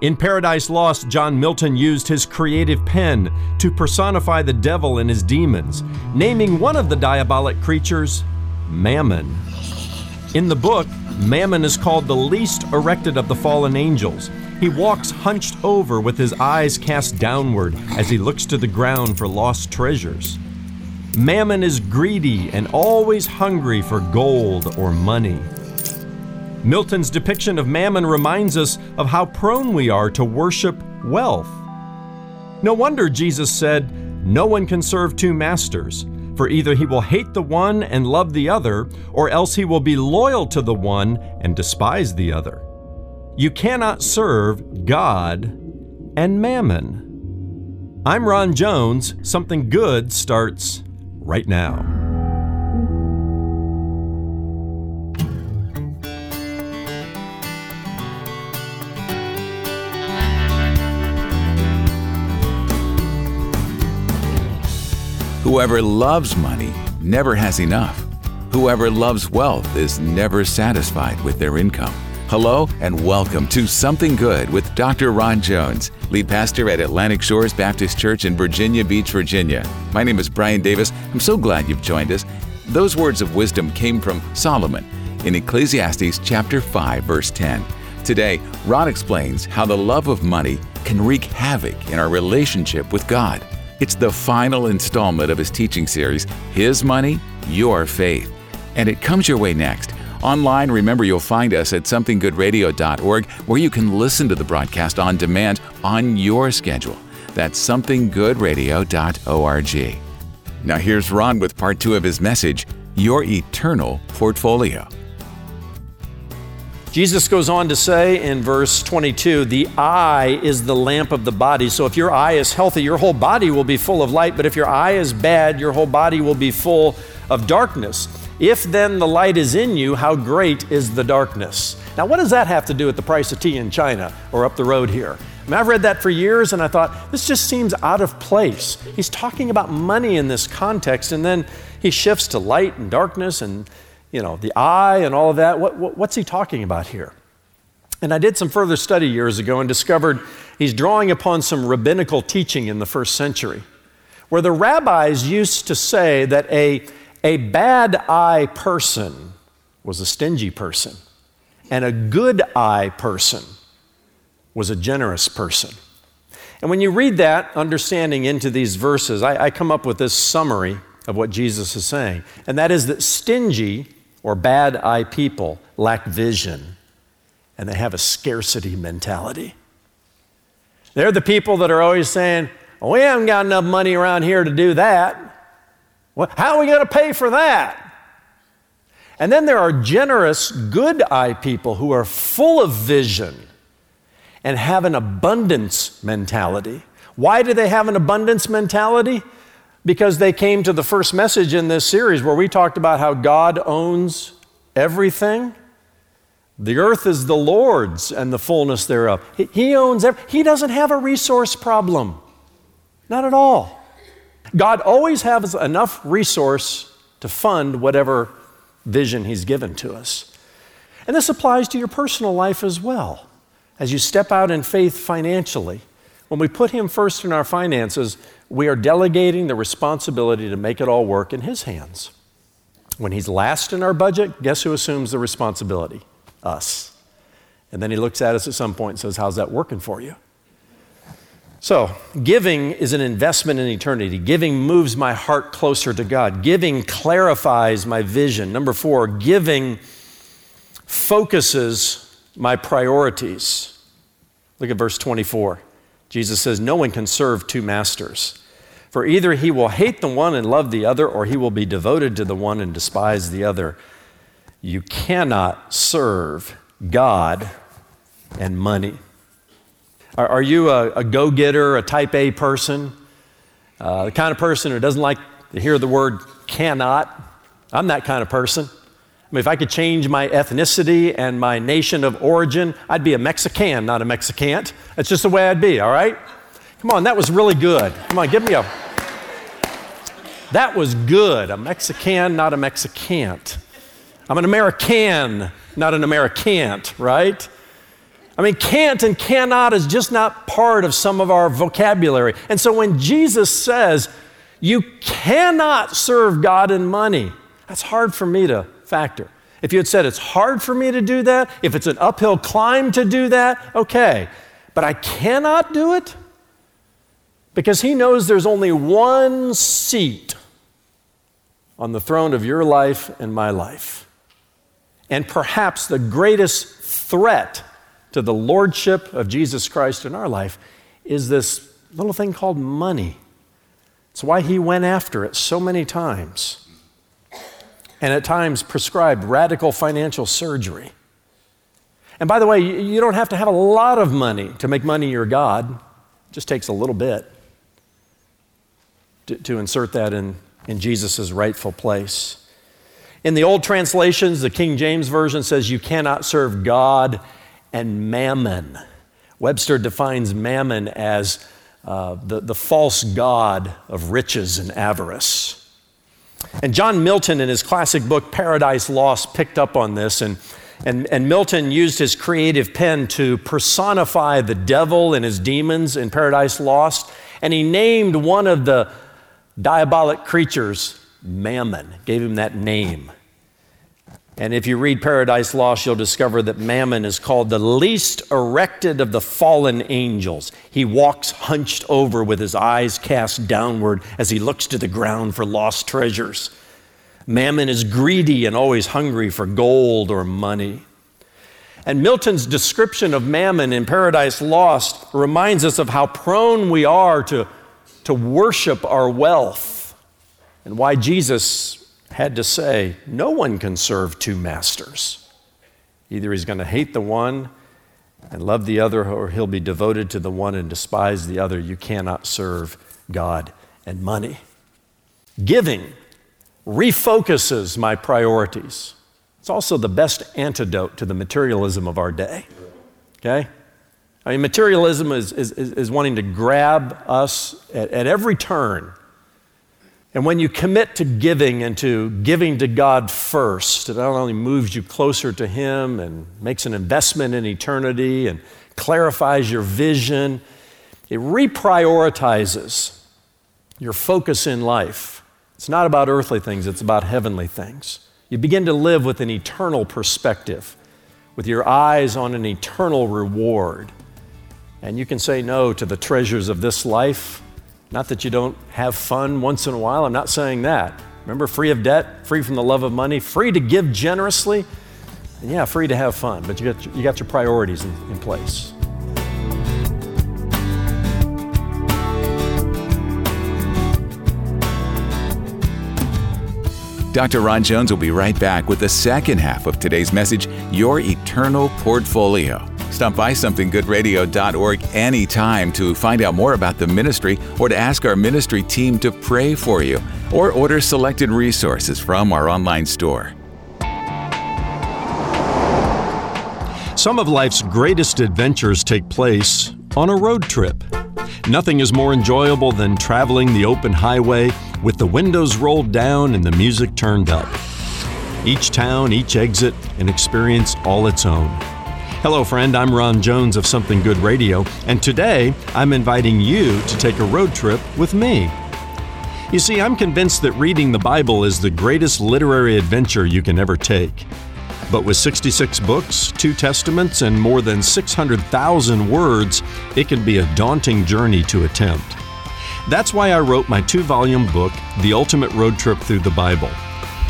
In Paradise Lost, John Milton used his creative pen to personify the devil and his demons, naming one of the diabolic creatures Mammon. In the book, Mammon is called the least erected of the fallen angels. He walks hunched over with his eyes cast downward as he looks to the ground for lost treasures. Mammon is greedy and always hungry for gold or money. Milton's depiction of mammon reminds us of how prone we are to worship wealth. No wonder Jesus said, No one can serve two masters, for either he will hate the one and love the other, or else he will be loyal to the one and despise the other. You cannot serve God and mammon. I'm Ron Jones. Something good starts right now. Whoever loves money never has enough. Whoever loves wealth is never satisfied with their income. Hello and welcome to Something Good with Dr. Ron Jones, lead pastor at Atlantic Shores Baptist Church in Virginia Beach, Virginia. My name is Brian Davis. I'm so glad you've joined us. Those words of wisdom came from Solomon in Ecclesiastes chapter 5 verse 10. Today, Ron explains how the love of money can wreak havoc in our relationship with God. It's the final installment of his teaching series, His Money, Your Faith. And it comes your way next. Online, remember you'll find us at somethinggoodradio.org where you can listen to the broadcast on demand on your schedule. That's somethinggoodradio.org. Now here's Ron with part two of his message, Your Eternal Portfolio. Jesus goes on to say in verse 22 the eye is the lamp of the body. So if your eye is healthy, your whole body will be full of light. But if your eye is bad, your whole body will be full of darkness. If then the light is in you, how great is the darkness? Now, what does that have to do with the price of tea in China or up the road here? I mean, I've read that for years and I thought, this just seems out of place. He's talking about money in this context, and then he shifts to light and darkness and you know, the eye and all of that. What, what, what's he talking about here? And I did some further study years ago and discovered he's drawing upon some rabbinical teaching in the first century, where the rabbis used to say that a, a bad eye person was a stingy person, and a good eye person was a generous person. And when you read that understanding into these verses, I, I come up with this summary of what Jesus is saying, and that is that stingy or bad eye people lack vision and they have a scarcity mentality. They're the people that are always saying, We haven't got enough money around here to do that. How are we going to pay for that? And then there are generous, good eye people who are full of vision and have an abundance mentality. Why do they have an abundance mentality? Because they came to the first message in this series where we talked about how God owns everything. The earth is the Lord's and the fullness thereof. He, owns every, He doesn't have a resource problem. Not at all. God always has enough resource to fund whatever vision He's given to us. And this applies to your personal life as well. As you step out in faith financially, when we put Him first in our finances, we are delegating the responsibility to make it all work in His hands. When He's last in our budget, guess who assumes the responsibility? Us. And then He looks at us at some point and says, How's that working for you? So, giving is an investment in eternity. Giving moves my heart closer to God. Giving clarifies my vision. Number four, giving focuses my priorities. Look at verse 24. Jesus says, No one can serve two masters. For either he will hate the one and love the other, or he will be devoted to the one and despise the other. You cannot serve God and money. Are, are you a, a go getter, a type A person? Uh, the kind of person who doesn't like to hear the word cannot? I'm that kind of person. I mean, if I could change my ethnicity and my nation of origin, I'd be a Mexican, not a Mexicant. That's just the way I'd be, all right? Come on, that was really good. Come on, give me a. That was good. A Mexican, not a Mexicant. I'm an American, not an Americant, right? I mean, can't and cannot is just not part of some of our vocabulary. And so when Jesus says, you cannot serve God and money, that's hard for me to factor. If you had said it's hard for me to do that, if it's an uphill climb to do that, okay. But I cannot do it because he knows there's only one seat on the throne of your life and my life. And perhaps the greatest threat to the lordship of Jesus Christ in our life is this little thing called money. It's why he went after it so many times. And at times prescribed radical financial surgery. And by the way, you don't have to have a lot of money to make money your God. It just takes a little bit to, to insert that in, in Jesus' rightful place. In the old translations, the King James Version says, You cannot serve God and mammon. Webster defines mammon as uh, the, the false god of riches and avarice. And John Milton, in his classic book Paradise Lost, picked up on this, and, and, and Milton used his creative pen to personify the devil and his demons in Paradise Lost, and he named one of the diabolic creatures Mammon, gave him that name. And if you read Paradise Lost, you'll discover that Mammon is called the least erected of the fallen angels. He walks hunched over with his eyes cast downward as he looks to the ground for lost treasures. Mammon is greedy and always hungry for gold or money. And Milton's description of Mammon in Paradise Lost reminds us of how prone we are to, to worship our wealth and why Jesus had to say, No one can serve two masters. Either he's going to hate the one and love the other, or he'll be devoted to the one and despise the other. You cannot serve God and money. Giving refocuses my priorities. It's also the best antidote to the materialism of our day. Okay? I mean, materialism is, is, is wanting to grab us at, at every turn and when you commit to giving and to giving to God first, it not only moves you closer to Him and makes an investment in eternity and clarifies your vision, it reprioritizes your focus in life. It's not about earthly things, it's about heavenly things. You begin to live with an eternal perspective, with your eyes on an eternal reward. And you can say no to the treasures of this life not that you don't have fun once in a while, I'm not saying that. Remember, free of debt, free from the love of money, free to give generously, and yeah, free to have fun, but you got, you got your priorities in, in place. Dr. Ron Jones will be right back with the second half of today's message Your Eternal Portfolio. Stop by somethinggoodradio.org anytime to find out more about the ministry or to ask our ministry team to pray for you or order selected resources from our online store. Some of life's greatest adventures take place on a road trip. Nothing is more enjoyable than traveling the open highway with the windows rolled down and the music turned up. Each town, each exit, an experience all its own. Hello, friend. I'm Ron Jones of Something Good Radio, and today I'm inviting you to take a road trip with me. You see, I'm convinced that reading the Bible is the greatest literary adventure you can ever take. But with 66 books, two testaments, and more than 600,000 words, it can be a daunting journey to attempt. That's why I wrote my two volume book, The Ultimate Road Trip Through the Bible,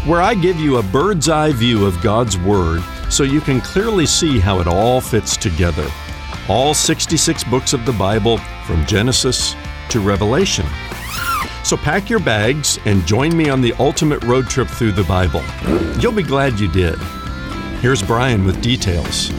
where I give you a bird's eye view of God's Word so you can clearly see how it all fits together. All 66 books of the Bible from Genesis to Revelation. So pack your bags and join me on the ultimate road trip through the Bible. You'll be glad you did. Here's Brian with details.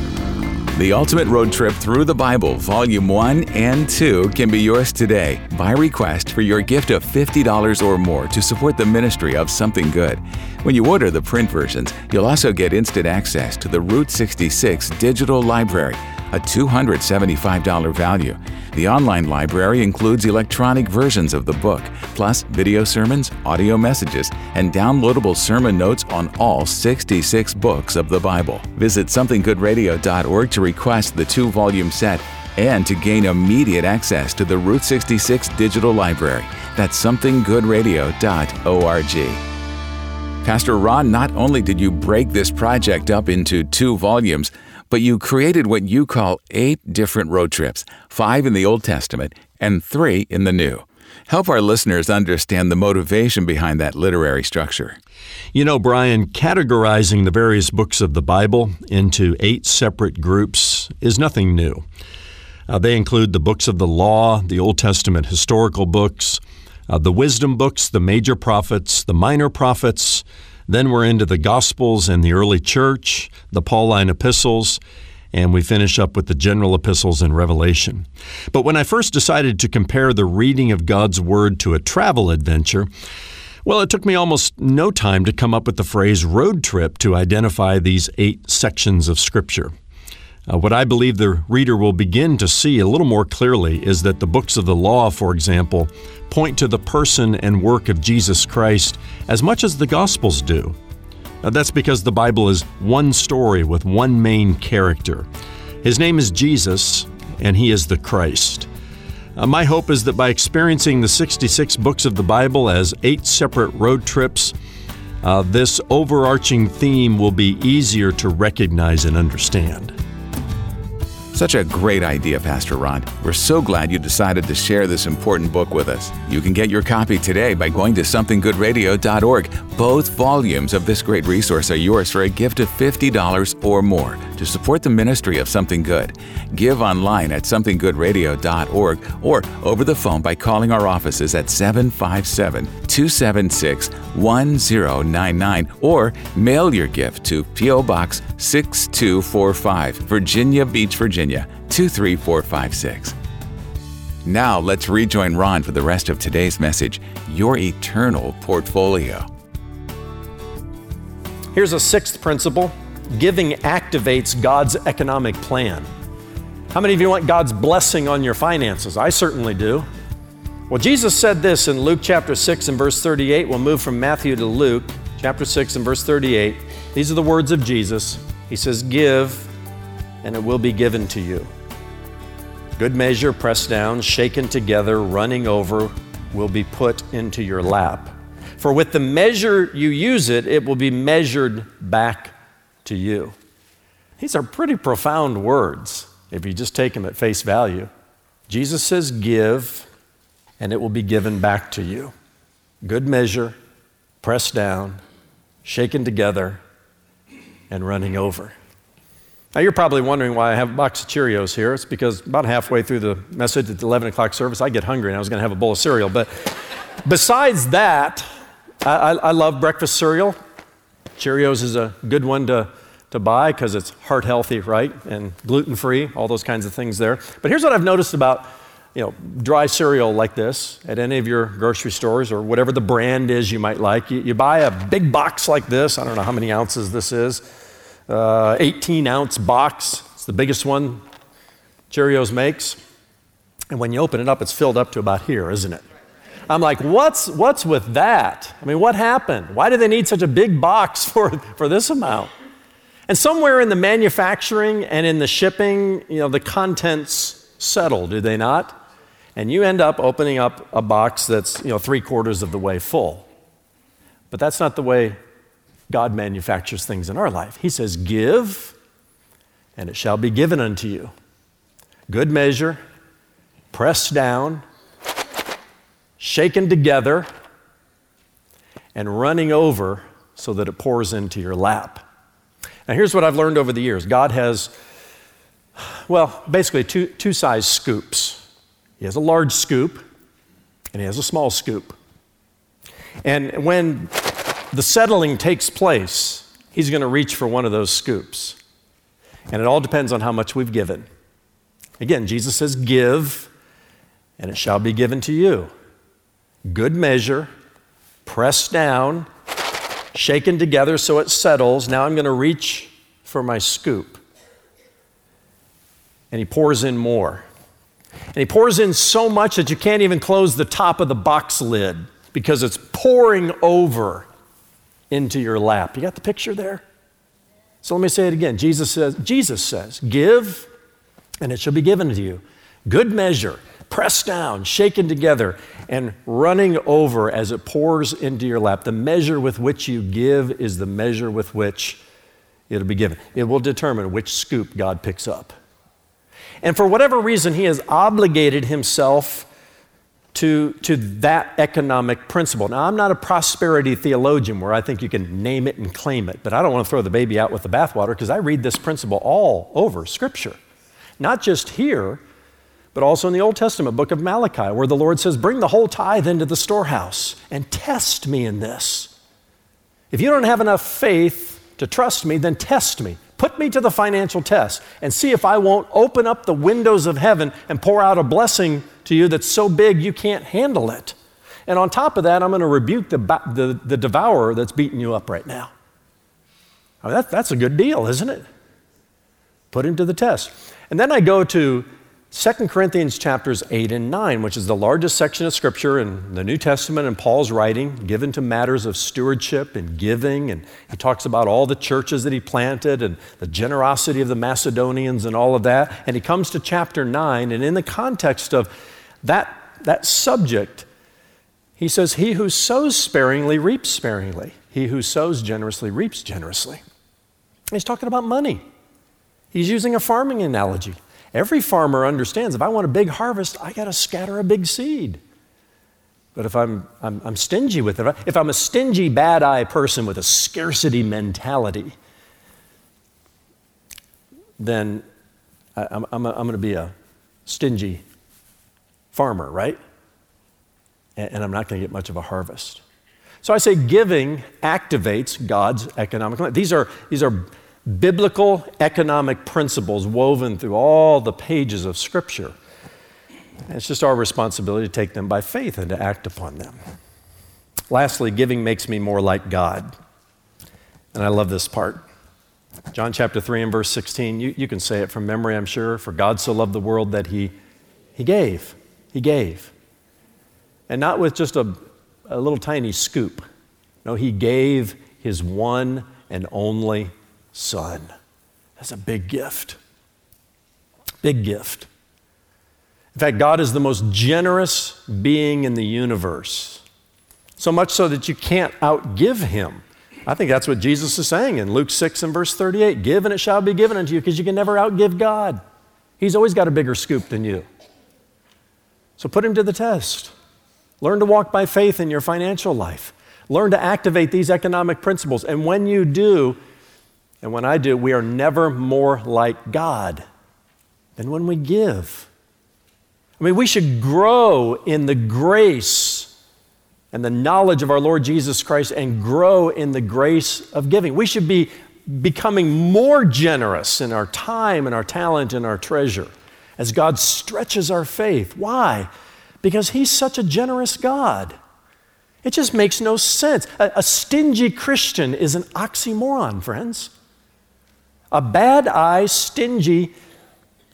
The Ultimate Road Trip Through the Bible, Volume 1 and 2, can be yours today by request for your gift of $50 or more to support the ministry of Something Good. When you order the print versions, you'll also get instant access to the Route 66 digital library, a $275 value. The online library includes electronic versions of the book, plus video sermons, audio messages, and downloadable sermon notes on all 66 books of the Bible. Visit somethinggoodradio.org to request the two volume set and to gain immediate access to the Route 66 digital library. That's somethinggoodradio.org. Pastor Ron, not only did you break this project up into two volumes, but you created what you call eight different road trips five in the Old Testament and three in the New. Help our listeners understand the motivation behind that literary structure. You know, Brian, categorizing the various books of the Bible into eight separate groups is nothing new. Uh, they include the books of the law, the Old Testament historical books, uh, the wisdom books, the major prophets, the minor prophets. Then we're into the Gospels and the early church, the Pauline epistles, and we finish up with the general epistles and Revelation. But when I first decided to compare the reading of God's Word to a travel adventure, well, it took me almost no time to come up with the phrase road trip to identify these eight sections of Scripture. Uh, what I believe the reader will begin to see a little more clearly is that the books of the law, for example, point to the person and work of Jesus Christ as much as the Gospels do. Now, that's because the Bible is one story with one main character. His name is Jesus, and he is the Christ. Uh, my hope is that by experiencing the 66 books of the Bible as eight separate road trips, uh, this overarching theme will be easier to recognize and understand. Such a great idea, Pastor Ron. We're so glad you decided to share this important book with us. You can get your copy today by going to somethinggoodradio.org. Both volumes of this great resource are yours for a gift of $50 or more to support the ministry of Something Good. Give online at somethinggoodradio.org or over the phone by calling our offices at 757 276 1099 or mail your gift to P.O. Box 6245, Virginia Beach, Virginia 23456. Now let's rejoin Ron for the rest of today's message Your Eternal Portfolio. Here's a sixth principle giving activates God's economic plan. How many of you want God's blessing on your finances? I certainly do. Well, Jesus said this in Luke chapter 6 and verse 38. We'll move from Matthew to Luke chapter 6 and verse 38. These are the words of Jesus. He says, Give, and it will be given to you. Good measure, pressed down, shaken together, running over, will be put into your lap. For with the measure you use it, it will be measured back to you. These are pretty profound words if you just take them at face value. Jesus says, Give, and it will be given back to you. Good measure, pressed down, shaken together, and running over. Now, you're probably wondering why I have a box of Cheerios here. It's because about halfway through the message at the 11 o'clock service, I get hungry and I was going to have a bowl of cereal. But besides that, I, I, love breakfast cereal. Cheerios is a good one to, to buy because it's heart healthy, right? And gluten free, all those kinds of things there. But here's what I've noticed about you know, dry cereal like this at any of your grocery stores or whatever the brand is you might like. You, you buy a big box like this. I don't know how many ounces this is. Uh, 18 ounce box. It's the biggest one Cheerios makes. And when you open it up, it's filled up to about here, isn't it? I'm like, what's, what's with that? I mean, what happened? Why do they need such a big box for, for this amount? And somewhere in the manufacturing and in the shipping, you know, the contents settle, do they not? And you end up opening up a box that's, you know, three quarters of the way full. But that's not the way God manufactures things in our life. He says, Give, and it shall be given unto you. Good measure, pressed down, shaken together, and running over so that it pours into your lap. Now, here's what I've learned over the years God has, well, basically two, two size scoops. He has a large scoop, and he has a small scoop. And when the settling takes place, he's going to reach for one of those scoops. And it all depends on how much we've given. Again, Jesus says, Give, and it shall be given to you good measure, pressed down, shaken together so it settles. Now I'm going to reach for my scoop. and he pours in more. And he pours in so much that you can't even close the top of the box lid because it's pouring over into your lap. You got the picture there? So let me say it again. Jesus says, Jesus says, give and it shall be given to you. Good measure, pressed down, shaken together, and running over as it pours into your lap. The measure with which you give is the measure with which it'll be given. It will determine which scoop God picks up. And for whatever reason, he has obligated himself to, to that economic principle. Now, I'm not a prosperity theologian where I think you can name it and claim it, but I don't want to throw the baby out with the bathwater because I read this principle all over Scripture. Not just here, but also in the Old Testament, book of Malachi, where the Lord says, Bring the whole tithe into the storehouse and test me in this. If you don't have enough faith to trust me, then test me. Put me to the financial test and see if I won't open up the windows of heaven and pour out a blessing to you that's so big you can't handle it. And on top of that, I'm going to rebuke the, the, the devourer that's beating you up right now. I mean, that, that's a good deal, isn't it? Put him to the test. And then I go to 2 Corinthians chapters 8 and 9, which is the largest section of Scripture in the New Testament and Paul's writing, given to matters of stewardship and giving. And he talks about all the churches that he planted and the generosity of the Macedonians and all of that. And he comes to chapter 9, and in the context of that, that subject, he says, He who sows sparingly reaps sparingly, he who sows generously reaps generously. He's talking about money. He's using a farming analogy. Every farmer understands if I want a big harvest, I got to scatter a big seed. But if I'm, I'm, I'm, stingy with it, if I'm a stingy, bad eye person with a scarcity mentality, then I, am I'm, I'm going to be a stingy farmer, right? And, and I'm not going to get much of a harvest. So I say giving activates God's economic. These are, these are biblical economic principles woven through all the pages of Scripture. It's just our responsibility to take them by faith and to act upon them. Lastly, giving makes me more like God. And I love this part. John chapter 3 and verse 16, you, you can say it from memory, I'm sure. For God so loved the world that he, he gave. He gave. And not with just a, a little tiny scoop. No, He gave His one and only Son. That's a big gift. Big gift. In fact, God is the most generous being in the universe. So much so that you can't outgive him. I think that's what Jesus is saying in Luke 6 and verse 38 Give and it shall be given unto you because you can never outgive God. He's always got a bigger scoop than you. So put him to the test. Learn to walk by faith in your financial life. Learn to activate these economic principles. And when you do, and when I do, we are never more like God than when we give. I mean, we should grow in the grace and the knowledge of our Lord Jesus Christ and grow in the grace of giving. We should be becoming more generous in our time and our talent and our treasure as God stretches our faith. Why? Because He's such a generous God. It just makes no sense. A, a stingy Christian is an oxymoron, friends. A bad eye, stingy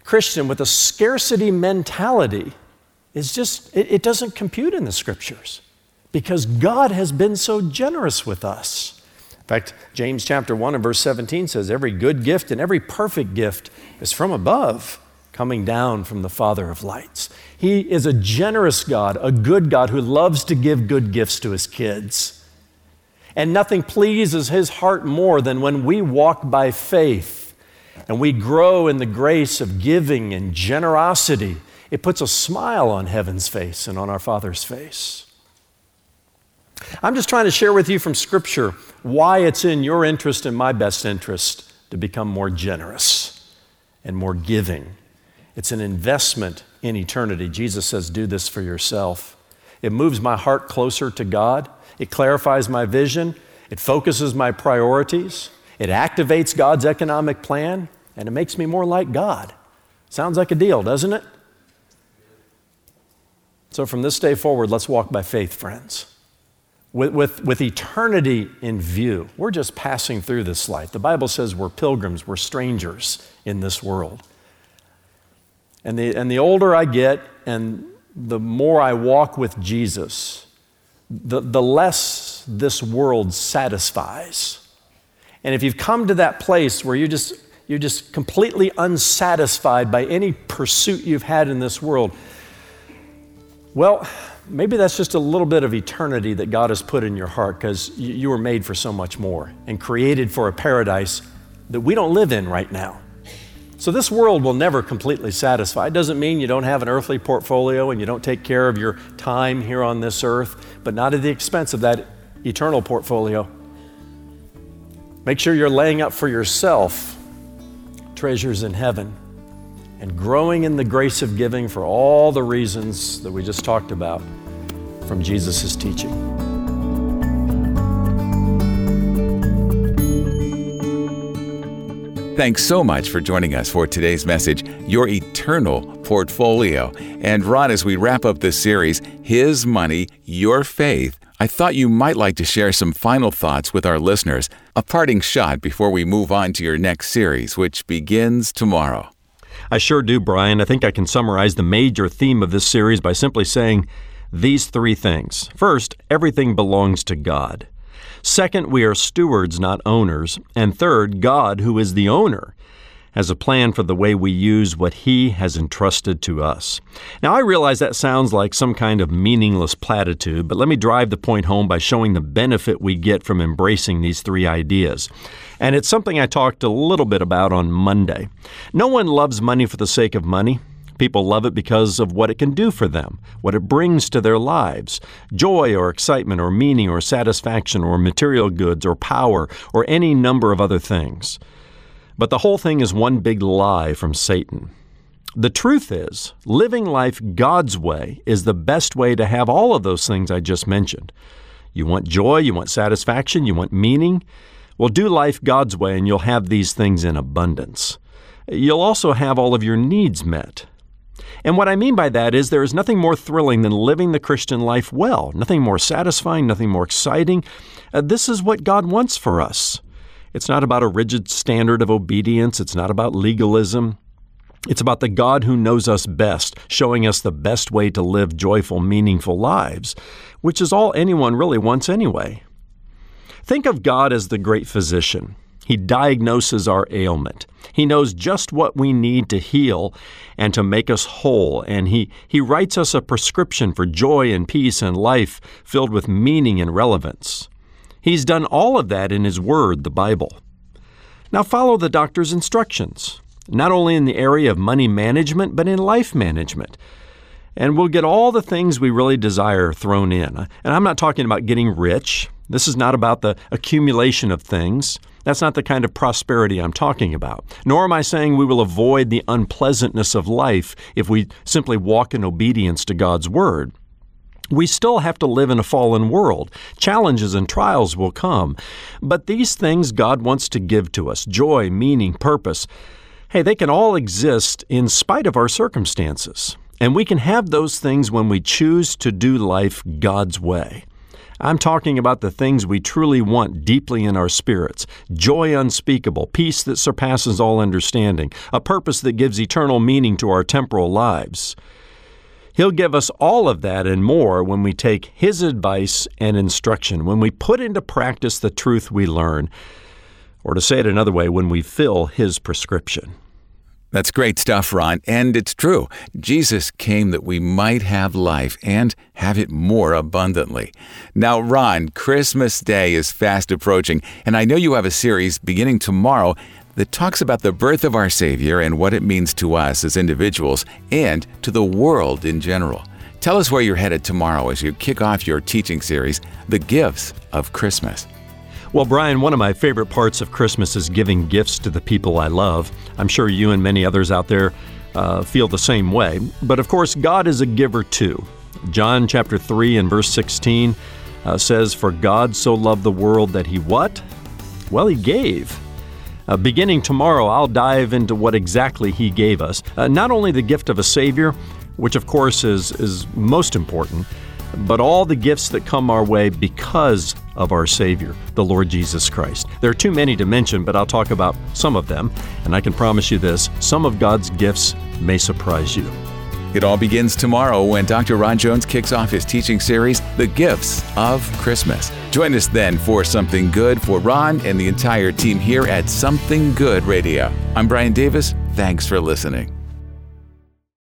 Christian with a scarcity mentality is just, it, it doesn't compute in the scriptures because God has been so generous with us. In fact, James chapter 1 and verse 17 says, Every good gift and every perfect gift is from above, coming down from the Father of lights. He is a generous God, a good God who loves to give good gifts to his kids. And nothing pleases his heart more than when we walk by faith and we grow in the grace of giving and generosity. It puts a smile on heaven's face and on our Father's face. I'm just trying to share with you from Scripture why it's in your interest and my best interest to become more generous and more giving. It's an investment in eternity. Jesus says, Do this for yourself. It moves my heart closer to God. It clarifies my vision, it focuses my priorities, it activates God's economic plan, and it makes me more like God. Sounds like a deal, doesn't it? So, from this day forward, let's walk by faith, friends. With, with, with eternity in view, we're just passing through this life. The Bible says we're pilgrims, we're strangers in this world. And the, and the older I get and the more I walk with Jesus, the, the less this world satisfies. And if you've come to that place where you just, you're just completely unsatisfied by any pursuit you've had in this world, well, maybe that's just a little bit of eternity that God has put in your heart because you, you were made for so much more and created for a paradise that we don't live in right now. So, this world will never completely satisfy. It doesn't mean you don't have an earthly portfolio and you don't take care of your time here on this earth, but not at the expense of that eternal portfolio. Make sure you're laying up for yourself treasures in heaven and growing in the grace of giving for all the reasons that we just talked about from Jesus' teaching. Thanks so much for joining us for today's message, Your Eternal Portfolio. And Ron, as we wrap up this series, His Money, Your Faith, I thought you might like to share some final thoughts with our listeners, a parting shot before we move on to your next series, which begins tomorrow. I sure do, Brian. I think I can summarize the major theme of this series by simply saying these three things. First, everything belongs to God. Second, we are stewards, not owners. And third, God, who is the owner, has a plan for the way we use what He has entrusted to us. Now, I realize that sounds like some kind of meaningless platitude, but let me drive the point home by showing the benefit we get from embracing these three ideas. And it's something I talked a little bit about on Monday. No one loves money for the sake of money. People love it because of what it can do for them, what it brings to their lives joy or excitement or meaning or satisfaction or material goods or power or any number of other things. But the whole thing is one big lie from Satan. The truth is, living life God's way is the best way to have all of those things I just mentioned. You want joy, you want satisfaction, you want meaning. Well, do life God's way and you'll have these things in abundance. You'll also have all of your needs met. And what I mean by that is there is nothing more thrilling than living the Christian life well, nothing more satisfying, nothing more exciting. Uh, this is what God wants for us. It's not about a rigid standard of obedience, it's not about legalism. It's about the God who knows us best, showing us the best way to live joyful, meaningful lives, which is all anyone really wants anyway. Think of God as the great physician. He diagnoses our ailment. He knows just what we need to heal and to make us whole, and he, he writes us a prescription for joy and peace and life filled with meaning and relevance. He's done all of that in His Word, the Bible. Now follow the doctor's instructions, not only in the area of money management, but in life management. And we'll get all the things we really desire thrown in. And I'm not talking about getting rich. This is not about the accumulation of things. That's not the kind of prosperity I'm talking about. Nor am I saying we will avoid the unpleasantness of life if we simply walk in obedience to God's Word. We still have to live in a fallen world. Challenges and trials will come. But these things God wants to give to us joy, meaning, purpose hey, they can all exist in spite of our circumstances. And we can have those things when we choose to do life God's way. I'm talking about the things we truly want deeply in our spirits joy unspeakable, peace that surpasses all understanding, a purpose that gives eternal meaning to our temporal lives. He'll give us all of that and more when we take His advice and instruction, when we put into practice the truth we learn, or to say it another way, when we fill His prescription. That's great stuff, Ron, and it's true. Jesus came that we might have life and have it more abundantly. Now, Ron, Christmas Day is fast approaching, and I know you have a series beginning tomorrow that talks about the birth of our Savior and what it means to us as individuals and to the world in general. Tell us where you're headed tomorrow as you kick off your teaching series, The Gifts of Christmas. Well, Brian, one of my favorite parts of Christmas is giving gifts to the people I love. I'm sure you and many others out there uh, feel the same way. But of course, God is a giver too. John chapter 3 and verse 16 uh, says, For God so loved the world that he what? Well, he gave. Uh, beginning tomorrow, I'll dive into what exactly he gave us. Uh, not only the gift of a Savior, which of course is, is most important, but all the gifts that come our way because of our Savior, the Lord Jesus Christ. There are too many to mention, but I'll talk about some of them. And I can promise you this some of God's gifts may surprise you. It all begins tomorrow when Dr. Ron Jones kicks off his teaching series, The Gifts of Christmas. Join us then for Something Good for Ron and the entire team here at Something Good Radio. I'm Brian Davis. Thanks for listening.